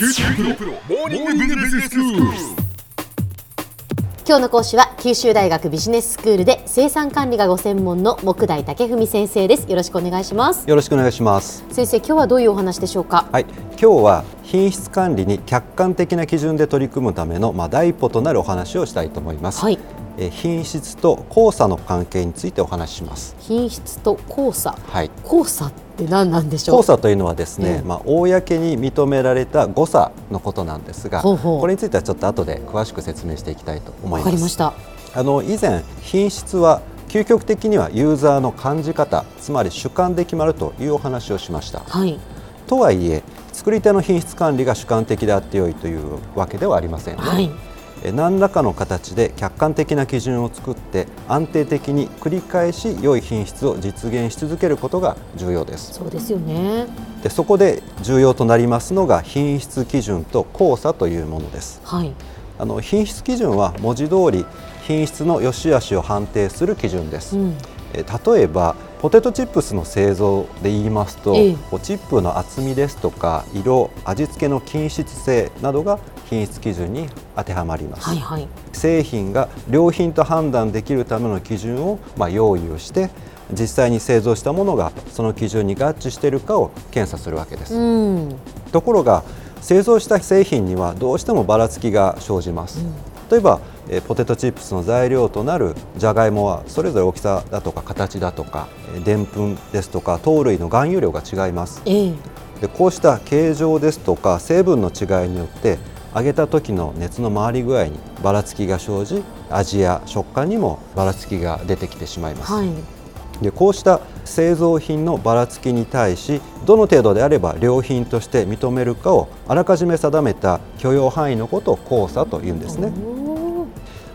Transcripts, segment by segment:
九州大学モーニングビジネススクール。今日の講師は九州大学ビジネススクールで生産管理がご専門の木大武文先生ですよろしくお願いしますよろしくお願いします。先生今日はどういうお話でしょうか？はい、今日は品質管理に客観的な基準で取り組むためのまあ第一歩となるお話をしたいと思います。はいえー品質と交差の関係についてお話しします。品質と交差はい。交差って何なんでしょう？交差というのはですね、ええ。まあ公に認められた誤差のことなんですが、これについてはちょっと後で詳しく説明していきたいと思いわます。かりました。あの以前品質は究極的にはユーザーの感じ方、つまり主観で決まるというお話をしました。はい。とはいえ作り手の品質管理が主観的であってよいというわけではありませんね、はい。え何らかの形で客観的な基準を作って安定的に繰り返し良い品質を実現し続けることが重要です。そうですよね。でそこで重要となりますのが品質基準と交差というものです。はい。あの品質基準は文字通り品質の良し悪しを判定する基準です、うん。え例えばポテトチップスの製造で言いますと、ええ。チップの厚みですとか色味付けの均質性などが品質基準に当てはまります、はいはい。製品が良品と判断できるための基準を、まあ、用意をして実際に製造したものがその基準に合致しているかを検査するわけです、うん。ところが製造した製品にはどうしてもばらつきが生じます、例えばえーポテトチップスの材料となるじゃがいもはそれぞれ大きさだとか形だとかでんぷんですとか糖類の含有量が違います。ええ。でこうした形状ですとか成分の違いによって揚げた時の熱の回り具合にばらつきが生じ味や食感にもばらつきが出てきてしまいます、はいでこうした製造品のばらつきに対しどの程度であれば良品として認めるかをあらかじめ定めた許容範囲のことを交差というんですね。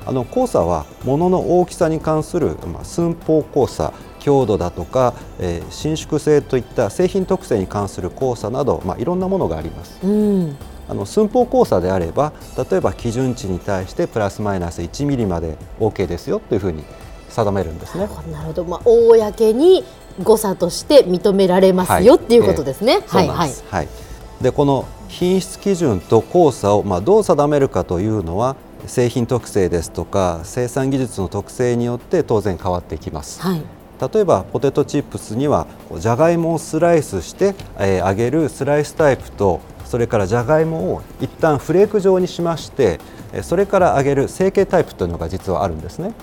あの交差は物の大きさに関する、まあ、寸法交差強度だとか、えー伸縮性といった製品特性に関する交差など、まあ、いろんなものがあります。うんあの寸法交差であれば例えば基準値に対してプラスマイナス1ミリまで OK ですよというふうに定めるんですね。なるほど、まあ、公に誤差として認められますよ、っていうことですね。そうなんです。はい。でこの品質基準と交差をまあどう定めるかというのは製品特性ですとか生産技術の特性によって当然変わってきます。はい、例えばポテトチップスにはじゃがいもをスライスして、えー揚げるスライスタイプとそれからじゃがいもを一旦フレーク状にしましてえーそれから揚げる成形タイプというのが実はあるんですね。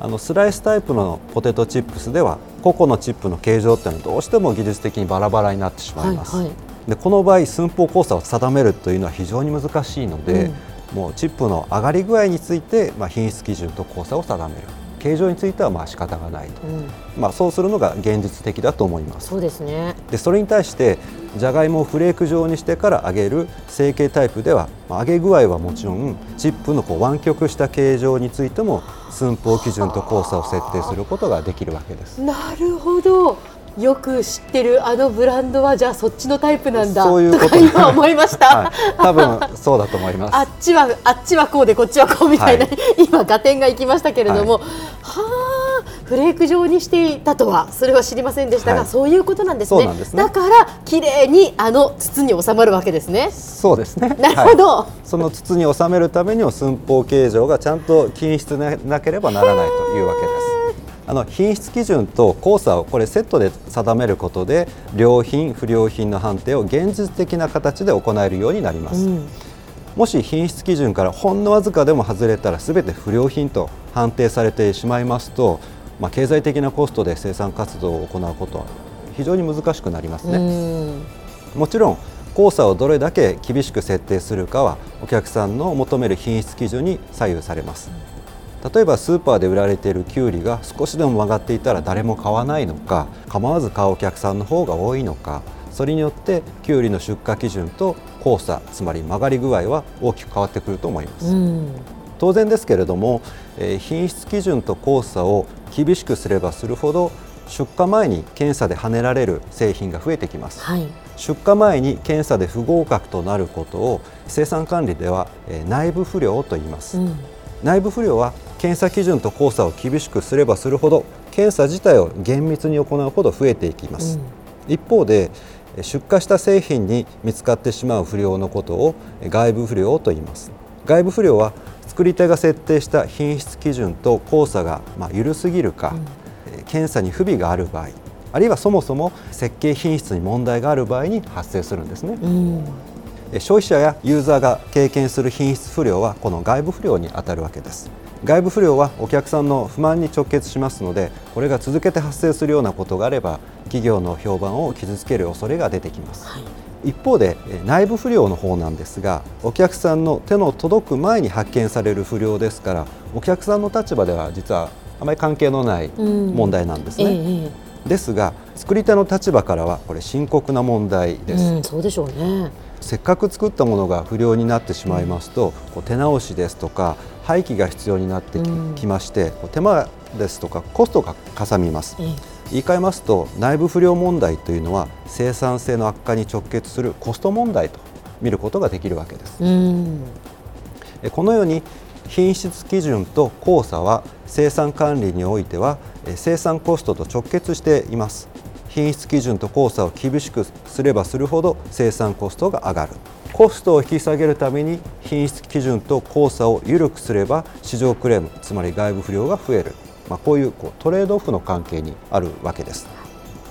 あのスライスタイプのポテトチップスでは個々のチップの形状っていうのはどうしても技術的にバラバラになってしまいます。はいはいでこの場合寸法交差を定めるというのは非常に難しいので、もうチップの上がり具合について、まあ、品質基準と交差を定める形状についてはまあ仕方がないと、うん、まあ、そうするのが現実的だと思いますそうですね。でそれに対してじゃがいもをフレーク状にしてから揚げる成形タイプでは、まあ揚げ具合はもちろんチップのこう湾曲した形状についても寸法基準と交差を設定することができるわけですなるほど。よく知ってるあのブランドはじゃあそっちのタイプなんだそういうこと。とか今思いました。はい、多分そうだと思います。あっちはあっちはこうでこっちはこうみたいな、はい。今合点がいきましたけれども、はあフレーク状にしていたとはそれは知りませんでしたが、はい。そういうことなんですね。ね。だから綺麗にあの筒に収まるわけですね。そうですね。なるほど、はいその筒に収めるためには寸法形状がちゃんと均質でなければならないというわけです。あの品質基準と交差をこれセットで定めることで良品不良品の判定を現実的な形で行えるようになります、うん。もし品質基準からほんのわずかでも外れたら全て不良品と判定されてしまいますと、まあ、経済的なコストで生産活動を行うことは非常に難しくなりますね、うん。もちろん交差をどれだけ厳しく設定するかはお客さんの求める品質基準に左右されます例えばスーパーで売られているきゅうりが少しでも曲がっていたら誰も買わないのか構わず買うお客さんの方が多いのかそれによってきゅうりの出荷基準と交差つまり曲がり具合は大きく変わってくると思います、うん。当然ですけれども、えー品質基準と交差を厳しくすればするほど出荷前に検査で跳ねられる製品が増えてきます。はい。出荷前に検査で不合格となることを生産管理ではえー内部不良と言います、うん。内部不良は検査基準と交差を厳しくすればするほど検査自体を厳密に行うほど増えていきます、一方で出荷した製品に見つかってしまう不良のことを外部不良と言います。外部不良は作り手が設定した品質基準と交差がま緩すぎるか、うん、検査に不備がある場合あるいはそもそも設計品質に問題がある場合に発生するんですね、うん、消費者やユーザーが経験する品質不良はこの外部不良にあたるわけです外部不良はお客さんの不満に直結しますのでこれが続けて発生するようなことがあれば企業の評判を傷つける恐れが出てきます、はい、一方で内部不良の方なんですがお客さんの手の届く前に発見される不良ですからお客さんの立場では実はあまり関係のない問題なんですね、うんええ、ですが作り手の立場からはこれ深刻な問題です、うん、そうでしょうねせっかく作ったものが不良になってしまいますと、こう手直しですとか廃棄が必要になってきまして、手間ですとかコストがかさみます。言い換えますと内部不良問題というのは生産性の悪化に直結するコスト問題と見ることができるわけです。このように品質基準と交差は生産管理においては生産コストと直結しています。品質基準と交差を厳しくすればするほど生産コストが上がる。コストを引き下げるために品質基準と交差を緩くすれば市場クレームつまり外部不良が増える、まあ、こういうこうトレードオフの関係にあるわけです。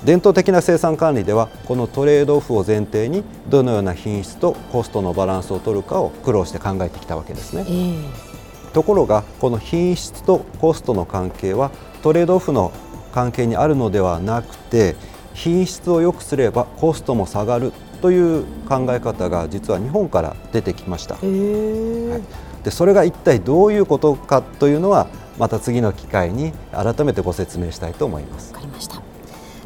伝統的な生産管理ではこのトレードオフを前提にどのような品質とコストのバランスを取るかを苦労して考えてきたわけですね、えー、ところがこの品質とコストの関係はトレードオフの関係にあるのではなくて品質を良くすればコストも下がるという考え方が実は日本から出てきました、はい、でそれが一体どういうことかというのはまた次の機会に改めてご説明したいと思います。わかりました。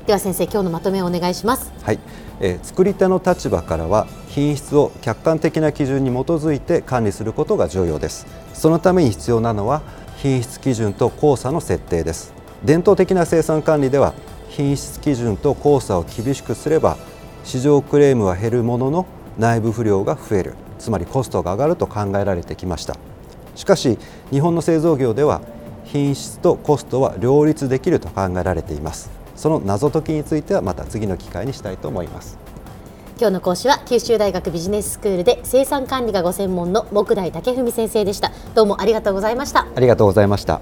では先生今日のまとめをお願いします。はい、えー、作り手の立場からは品質を客観的な基準に基づいて管理することが重要です。そのために必要なのは品質基準と交差の設定です。伝統的な生産管理では品質基準と交差を厳しくすれば市場クレームは減るものの内部不良が増える。つまりコストが上がると考えられてきました。しかし日本の製造業では品質とコストは両立できると考えられています。その謎解きについてはまた次の機会にしたいと思います。今日の講師は九州大学ビジネススクールで生産管理がご専門の木大武文先生でした。どうもありがとうございました。ありがとうございました